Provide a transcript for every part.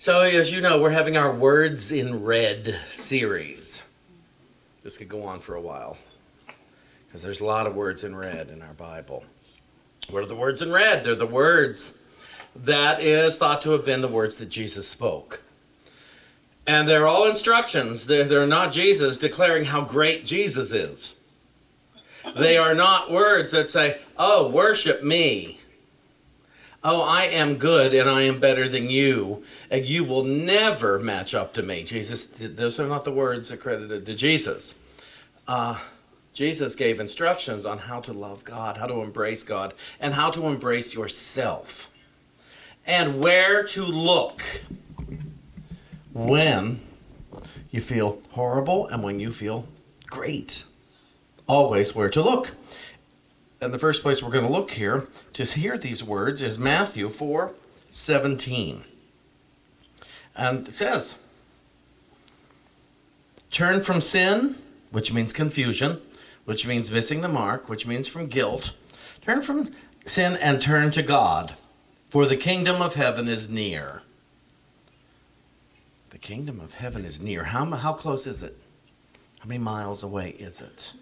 So, as you know, we're having our Words in Red series. This could go on for a while because there's a lot of words in red in our Bible. What are the words in red? They're the words that is thought to have been the words that Jesus spoke. And they're all instructions. They're, not Jesus declaring how great Jesus is. They are not words that say, oh, worship me. Oh, I am good and I am better than you, and you will never match up to me. Jesus, those are not the words accredited to Jesus. Uh, Jesus gave instructions on how to love God, how to embrace God, and how to embrace yourself, and where to look when you feel horrible and when you feel great. Always where to look. And the first place we're going to look here to hear these words is Matthew 4 17. And it says, Turn from sin, which means confusion, which means missing the mark, which means from guilt. Turn from sin and turn to God, for the kingdom of heaven is near. The kingdom of heaven is near. How, how close is it? How many miles away is it?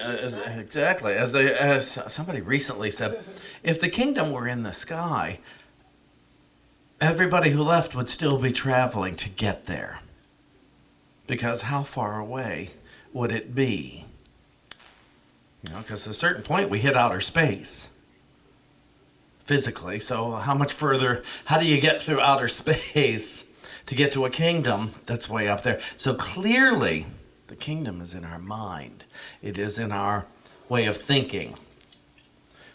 Uh, as, exactly. As, they, as somebody recently said, if the kingdom were in the sky, everybody who left would still be traveling to get there. Because how far away would it be? You know, because at a certain point we hit outer space physically. So, how much further, how do you get through outer space to get to a kingdom that's way up there? So, clearly, the kingdom is in our mind, it is in our way of thinking.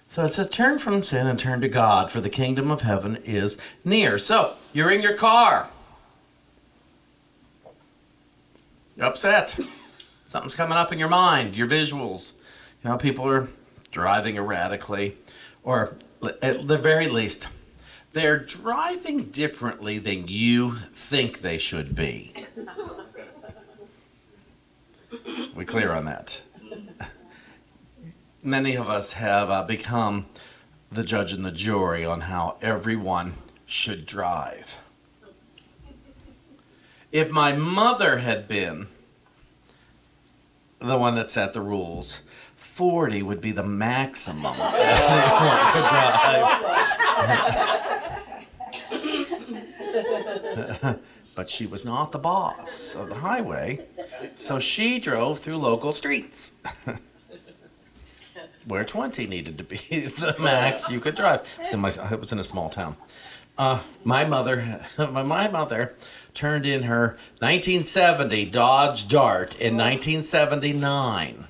So it says, Turn from sin and turn to God, for the kingdom of heaven is near. So, you're in your car. You're upset. Something's coming up in your mind, your visuals. You know, people are driving erratically, or at the very least, they're driving differently than you think they should be. we clear on that? Many of us have uh, become the judge and the jury on how everyone should drive. If my mother had been the one that set the rules. 40 would be the maximum anyone could drive. but she was not the boss of the highway, so she drove through local streets. Where 20 needed to be the max you could drive. So my, it was in a small town. Uh, my mother, my mother turned in her 1970 Dodge Dart in 1979.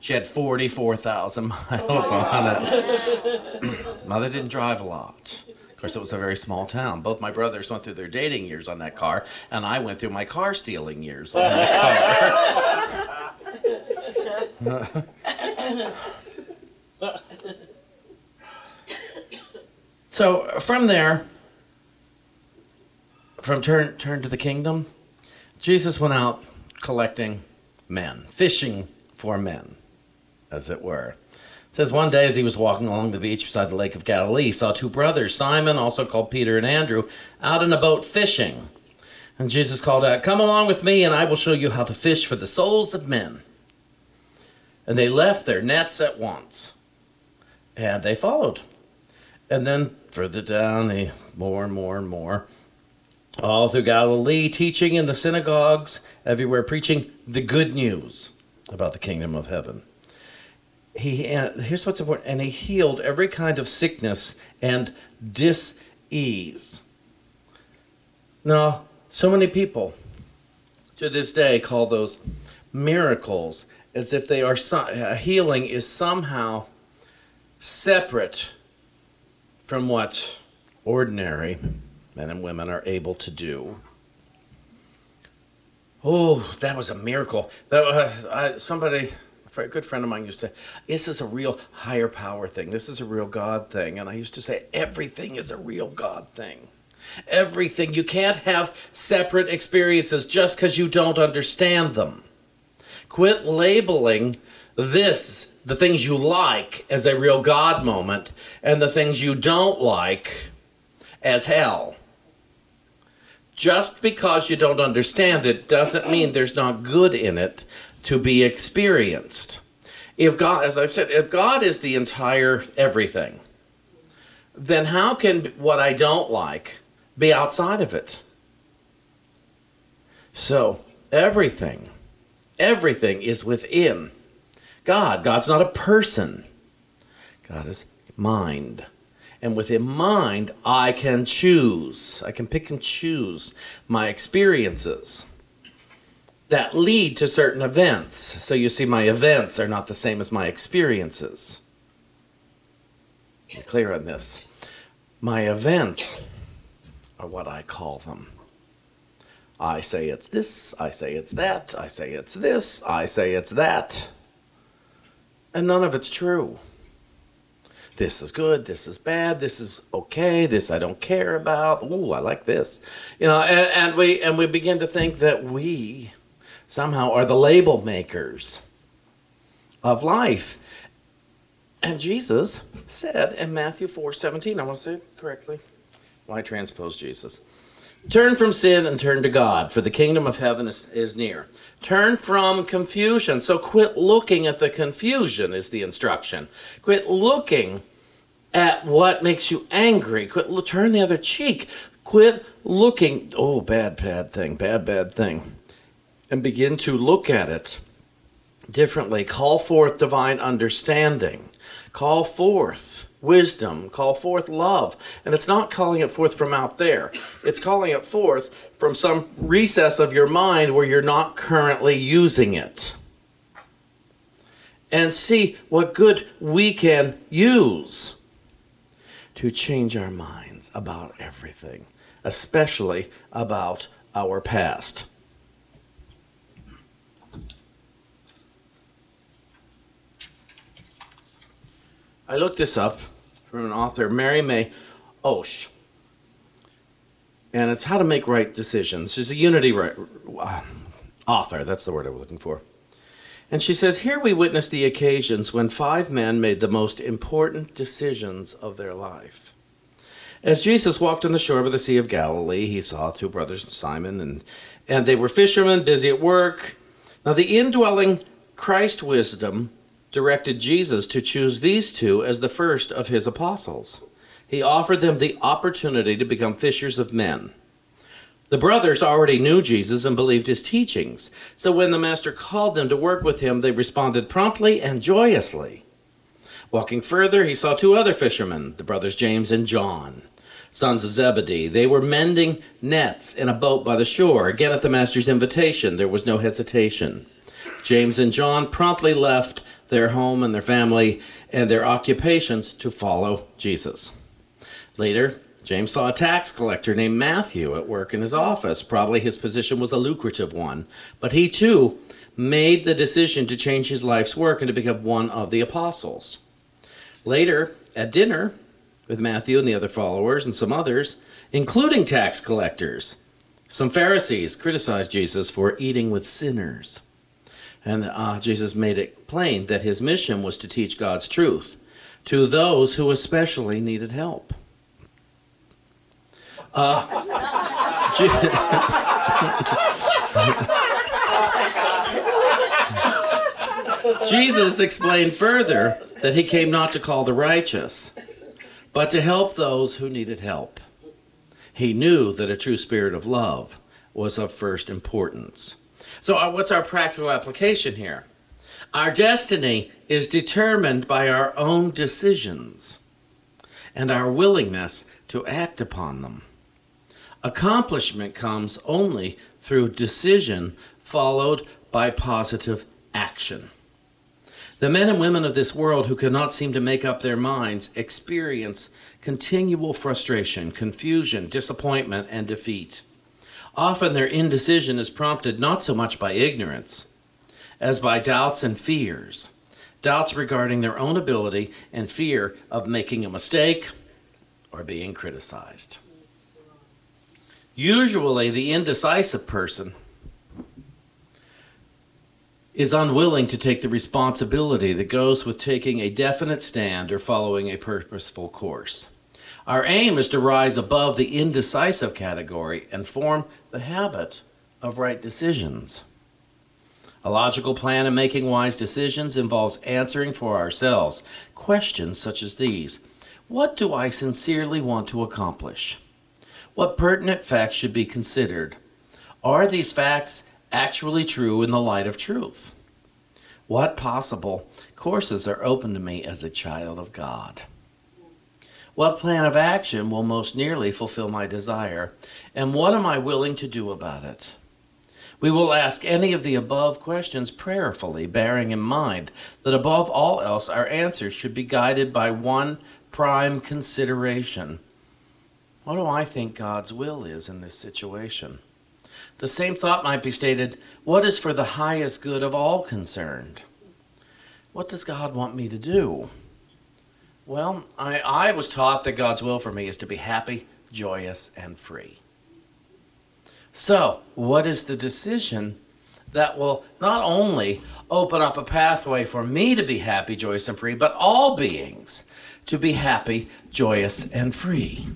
She had 44,000 miles on it. Mother didn't drive a lot. Course, it was a very small town. Both my brothers went through their dating years on that car, and I went through my car stealing years on that car. so from there, from turn turn to the kingdom, Jesus went out collecting men, fishing for men, as it were. Says one day as he was walking along the beach beside the lake of Galilee, he saw two brothers, Simon, also called Peter and Andrew, out in a boat fishing. And Jesus called out, Come along with me, and I will show you how to fish for the souls of men. And they left their nets at once. And they followed. And then further down, they more and more and more all through Galilee, teaching in the synagogues, everywhere preaching the good news about the kingdom of heaven. He here's what's important, and he healed every kind of sickness and dis-ease. Now, so many people to this day call those miracles as if they are so, healing is somehow separate from what ordinary men and women are able to do. Oh, that was a miracle. That uh, I, somebody, a good friend of mine used to. This is a real higher power thing. This is a real God thing. And I used to say everything is a real God thing. Everything. You can't have separate experiences just because you don't understand them. Quit labeling this, the things you like, as a real God moment, and the things you don't like as hell Just because you don't understand it doesn't mean there's not good in it to be experienced. If God, as I've said, if God is the entire everything, then how can what I don't like be outside of it? So, everything, everything is within God. God's not a person, God is mind. And within mind, I can choose. I can pick and choose my experiences that lead to certain events. So you see, my events are not the same as my experiences. Be clear on this. My events are what I call them. I say it's this, I say it's that, I say it's this, I say it's that. And none of it's true. This is good, this is bad, this is okay, this I don't care about. Ooh, I like this. You know, and, and we and we begin to think that we somehow are the label makers of life. And Jesus said in Matthew 4 17, I want to say it correctly. Why transpose Jesus? Turn from sin and turn to God, for the kingdom of heaven is, is near. Turn from confusion. So quit looking at the confusion, is the instruction. Quit looking at what makes you angry. Quit turn the other cheek. Quit looking, oh, bad, bad thing, bad, bad thing. And begin to look at it differently. Call forth divine understanding. Call forth wisdom, call forth love. And it's not calling it forth from out there, it's calling it forth from some recess of your mind where you're not currently using it. And see what good we can use to change our minds about everything, especially about our past. I looked this up from an author, Mary Mae Oesch. And it's How to Make Right Decisions. She's a Unity right, uh, author, that's the word I was looking for. And she says, Here we witness the occasions when five men made the most important decisions of their life. As Jesus walked on the shore by the Sea of Galilee, he saw two brothers, Simon, and, and they were fishermen busy at work. Now, the indwelling Christ wisdom directed Jesus to choose these two as the first of his apostles. He offered them the opportunity to become fishers of men. The brothers already knew Jesus and believed his teachings, so when the master called them to work with him, they responded promptly and joyously. Walking further, he saw two other fishermen, the brothers James and John, sons of Zebedee. They were mending nets in a boat by the shore. Again, at the master's invitation, there was no hesitation. James and John promptly left their home and their family and their occupations to follow Jesus. Later, James saw a tax collector named Matthew at work in his office. Probably his position was a lucrative one, but he too made the decision to change his life's work and to become one of the apostles. Later, at dinner with Matthew and the other followers and some others, including tax collectors, some Pharisees criticized Jesus for eating with sinners. And uh, Jesus made it plain that his mission was to teach God's truth to those who especially needed help. Uh, Jesus explained further that he came not to call the righteous, but to help those who needed help. He knew that a true spirit of love was of first importance. So, uh, what's our practical application here? Our destiny is determined by our own decisions and our willingness to act upon them. Accomplishment comes only through decision followed by positive action. The men and women of this world who cannot seem to make up their minds experience continual frustration, confusion, disappointment, and defeat. Often their indecision is prompted not so much by ignorance as by doubts and fears. Doubts regarding their own ability and fear of making a mistake or being criticized. Usually, the indecisive person is unwilling to take the responsibility that goes with taking a definite stand or following a purposeful course. Our aim is to rise above the indecisive category and form the habit of right decisions. A logical plan in making wise decisions involves answering for ourselves questions such as these What do I sincerely want to accomplish? What pertinent facts should be considered? Are these facts actually true in the light of truth? What possible courses are open to me as a child of God? What plan of action will most nearly fulfill my desire? And what am I willing to do about it? We will ask any of the above questions prayerfully, bearing in mind that above all else, our answers should be guided by one prime consideration. What do I think God's will is in this situation? The same thought might be stated what is for the highest good of all concerned? What does God want me to do? Well, I, I was taught that God's will for me is to be happy, joyous, and free. So, what is the decision that will not only open up a pathway for me to be happy, joyous, and free, but all beings to be happy, joyous, and free?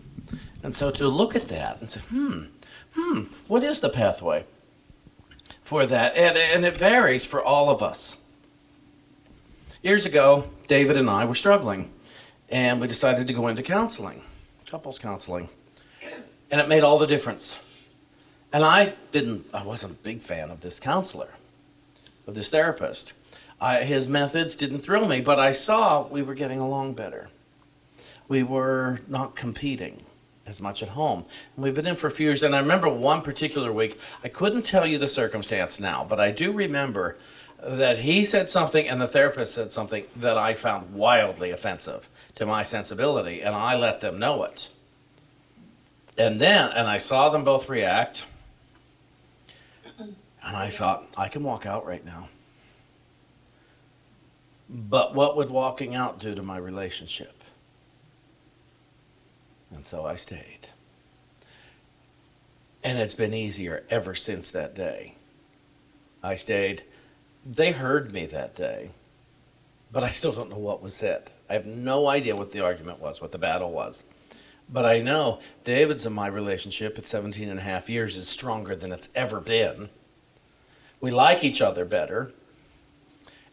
And so to look at that and say, hmm, hmm, what is the pathway for that? And, and it varies for all of us. Years ago, David and I were struggling, and we decided to go into counseling, couples counseling. And it made all the difference. And I didn't, I wasn't a big fan of this counselor, of this therapist. I, his methods didn't thrill me, but I saw we were getting along better. We were not competing as much at home. And we've been in for a few years, and I remember one particular week, I couldn't tell you the circumstance now, but I do remember that he said something and the therapist said something that I found wildly offensive to my sensibility, and I let them know it. And then, and I saw them both react, and I thought, I can walk out right now. But what would walking out do to my relationship? And so I stayed. And it's been easier ever since that day. I stayed. They heard me that day, but I still don't know what was it. I have no idea what the argument was, what the battle was. But I know David's and my relationship at 17 and a half years is stronger than it's ever been. We like each other better,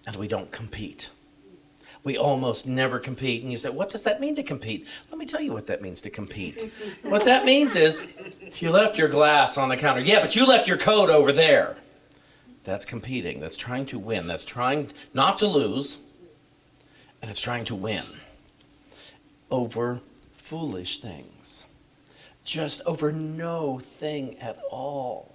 and we don't compete. We almost never compete. And you say, What does that mean to compete? Let me tell you what that means to compete. what that means is you left your glass on the counter. Yeah, but you left your coat over there. That's competing. That's trying to win. That's trying not to lose, and it's trying to win over foolish things. Just over no thing at all.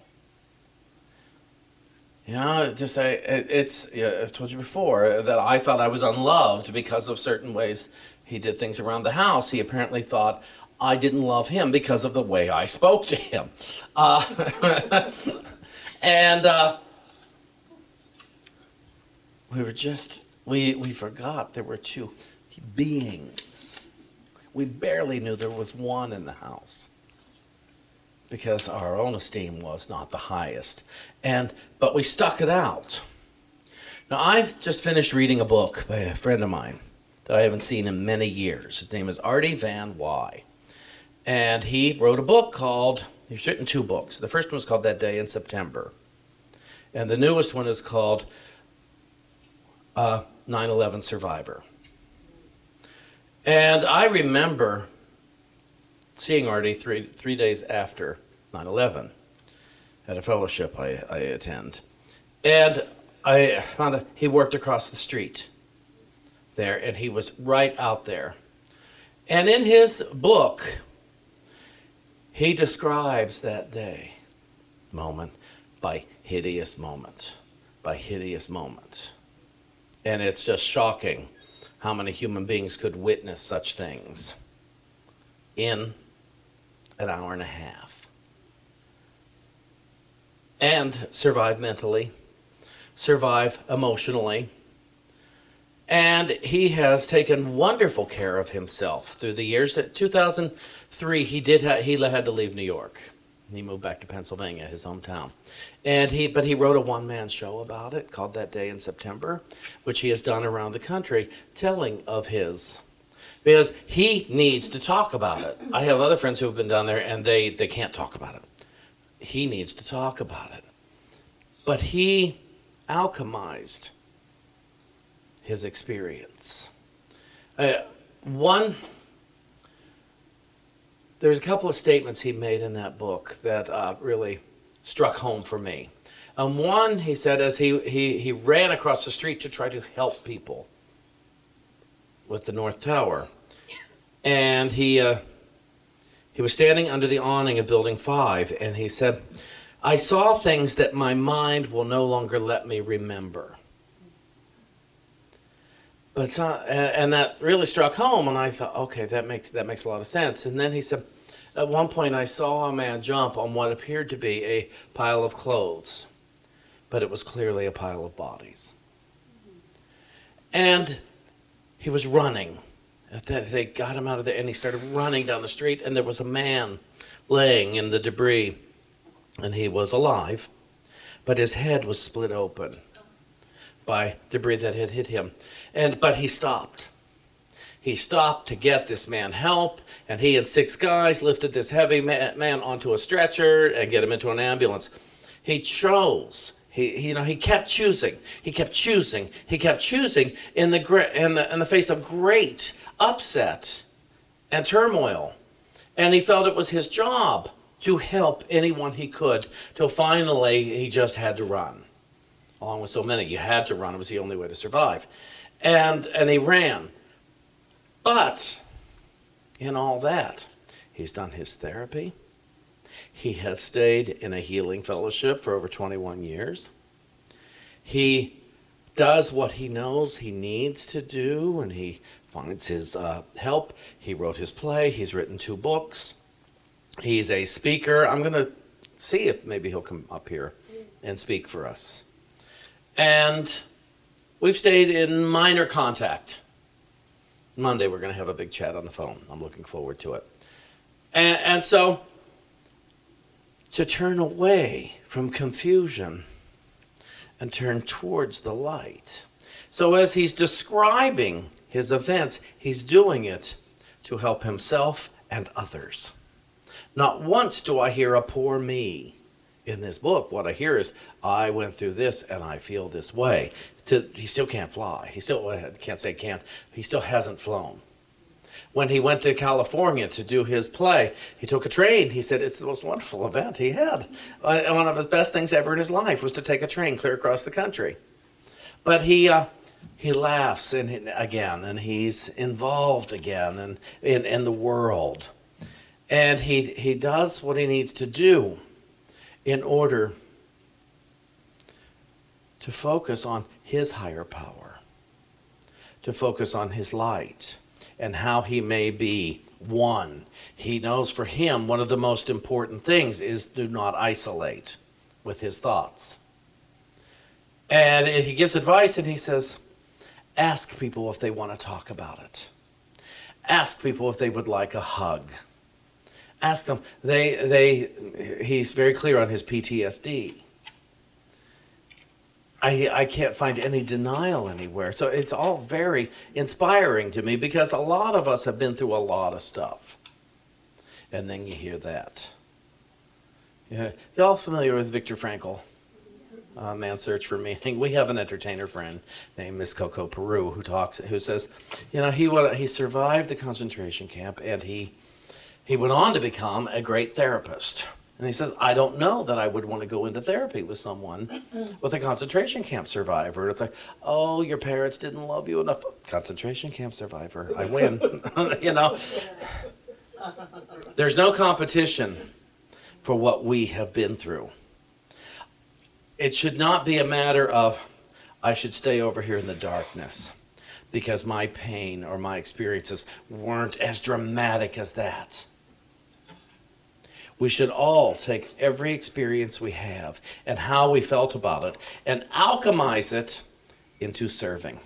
Yeah, just say it, it's. Yeah, I've told you before that I thought I was unloved because of certain ways he did things around the house. He apparently thought I didn't love him because of the way I spoke to him, uh, and uh, we were just we we forgot there were two beings. We barely knew there was one in the house because our own esteem was not the highest. And but we stuck it out. Now I've just finished reading a book by a friend of mine that I haven't seen in many years. His name is Artie Van Why. And he wrote a book called he's written two books. The first one was called That Day in September. And the newest one is called uh, 9/11 Survivor. And I remember seeing Artie three, three days after 9 11 at a fellowship I, I attend. And I found out he worked across the street there, and he was right out there. And in his book, he describes that day, moment by hideous moment, by hideous moment. And it's just shocking how many human beings could witness such things in an hour and a half and survive mentally, survive emotionally. And he has taken wonderful care of himself through the years. At 2003, he did ha- he had to leave New York. He moved back to Pennsylvania, his hometown, and he but he wrote a one man show about it called That Day in September, which he has done around the country, telling of his because he needs to talk about it. I have other friends who have been down there and they, they can't talk about it. He needs to talk about it. But he alchemized his experience. Uh, one, there's a couple of statements he made in that book that uh, really struck home for me. Um, one, he said, as he, he, he ran across the street to try to help people with the North Tower. And he, uh, he was standing under the awning of Building 5, and he said, I saw things that my mind will no longer let me remember. But and that really struck home, and I thought, okay, that makes that makes a lot of sense. And then he said, at one point, I saw a man jump on what appeared to be a pile of clothes, but it was clearly a pile of bodies. And he was running. They got him out of there, and he started running down the street, and there was a man laying in the debris, and he was alive, but his head was split open by debris that had hit him. And but he stopped. He stopped to get this man help, and he and six guys lifted this heavy man onto a stretcher and get him into an ambulance. He chose he, he, you know, he kept choosing. He kept choosing. He kept choosing in the, in the in the face of great upset and turmoil, and he felt it was his job to help anyone he could. Till finally, he just had to run. Along with so many, you had to run. It was the only way to survive, and and he ran. But in all that, he's done his therapy. He has stayed in a healing fellowship for over 21 years. He does what he knows he needs to do and he finds his uh, help. He wrote his play, he's written two books. He's a speaker. I'm going to see if maybe he'll come up here and speak for us. And we've stayed in minor contact. Monday, we're going to have a big chat on the phone. I'm looking forward to it. And, and so to turn away from confusion and turn towards the light. So, as he's describing his events, he's doing it to help himself and others. Not once do I hear a poor me in this book. What I hear is, I went through this and I feel this way. To, he still can't fly. He still can't say can't. He still hasn't flown when he went to California to do his play. He took a train. He said it's the most wonderful event he had. Uh, one of his best things ever in his life was to take a train clear across the country. But he uh, he laughs and again, and he's involved again in, in, in the world. And he, he does what he needs to do in order to focus on his higher power, to focus on his light and how he may be one. He knows for him one of the most important things is do not isolate with his thoughts. And he gives advice and he says, ask people if they want to talk about it. Ask people if they would like a hug. Ask them. They, they, he's very clear on his PTSD. I, I can't find any denial anywhere. So it's all very inspiring to me because a lot of us have been through a lot of stuff. And then you hear that. Yeah. Y'all familiar with Viktor Frankl? Uh, Man's Search for Meaning. We have an entertainer friend named Miss Coco Peru who talks, who says, you know, he he survived the concentration camp and he he went on to become a great therapist. And he says, I don't know that I would want to go into therapy with someone with a concentration camp survivor. It's like, oh, your parents didn't love you enough. Concentration camp survivor, I win. you know? There's no competition for what we have been through. It should not be a matter of, I should stay over here in the darkness because my pain or my experiences weren't as dramatic as that. We should all take every experience we have and how we felt about it and alchemize it into serving,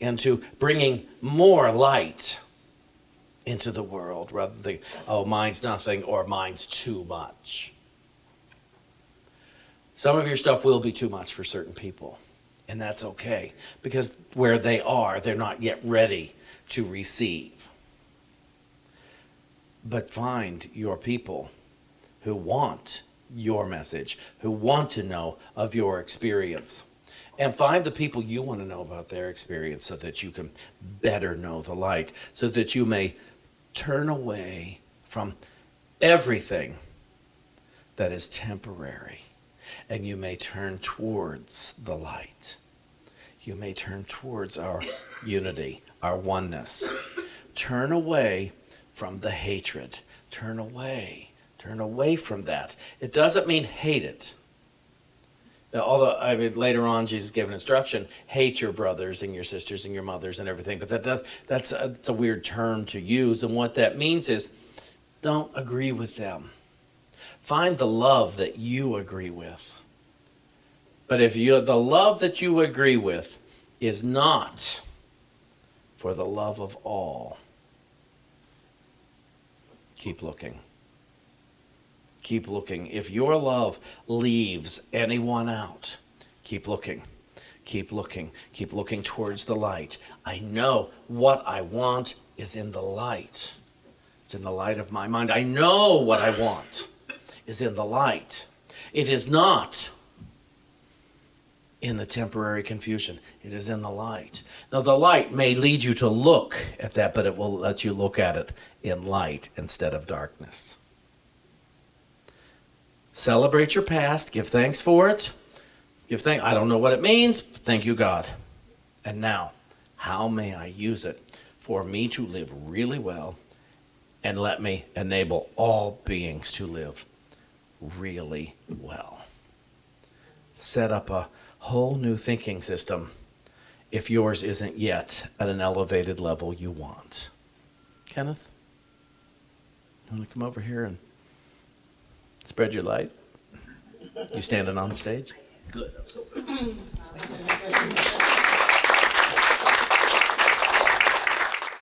into bringing more light into the world rather than, oh, mine's nothing or mine's too much. Some of your stuff will be too much for certain people, and that's okay because where they are, they're not yet ready to receive. But find your people who want your message, who want to know of your experience. And find the people you want to know about their experience so that you can better know the light, so that you may turn away from everything that is temporary and you may turn towards the light. You may turn towards our unity, our oneness. Turn away from the hatred. Turn away. Turn away from that. It doesn't mean hate it. Although I mean later on Jesus gave an instruction: hate your brothers and your sisters and your mothers and everything. But that does, that's a, that's a weird term to use, and what that means is don't agree with them. Find the love that you agree with. But if you the love that you agree with is not for the love of all, keep looking. Keep looking. If your love leaves anyone out, keep looking. Keep looking. Keep looking towards the light. I know what I want is in the light. It's in the light of my mind. I know what I want is in the light. It is not in the temporary confusion. It is in the light. Now, the light may lead you to look at that, but it will let you look at it in light instead of darkness. Celebrate your past. Give thanks for it. Give thanks. I don't know what it means. Thank you, God. And now, how may I use it for me to live really well and let me enable all beings to live really well? Set up a whole new thinking system if yours isn't yet at an elevated level you want. Kenneth, you want to come over here and spread your light? You standing on the stage? Good.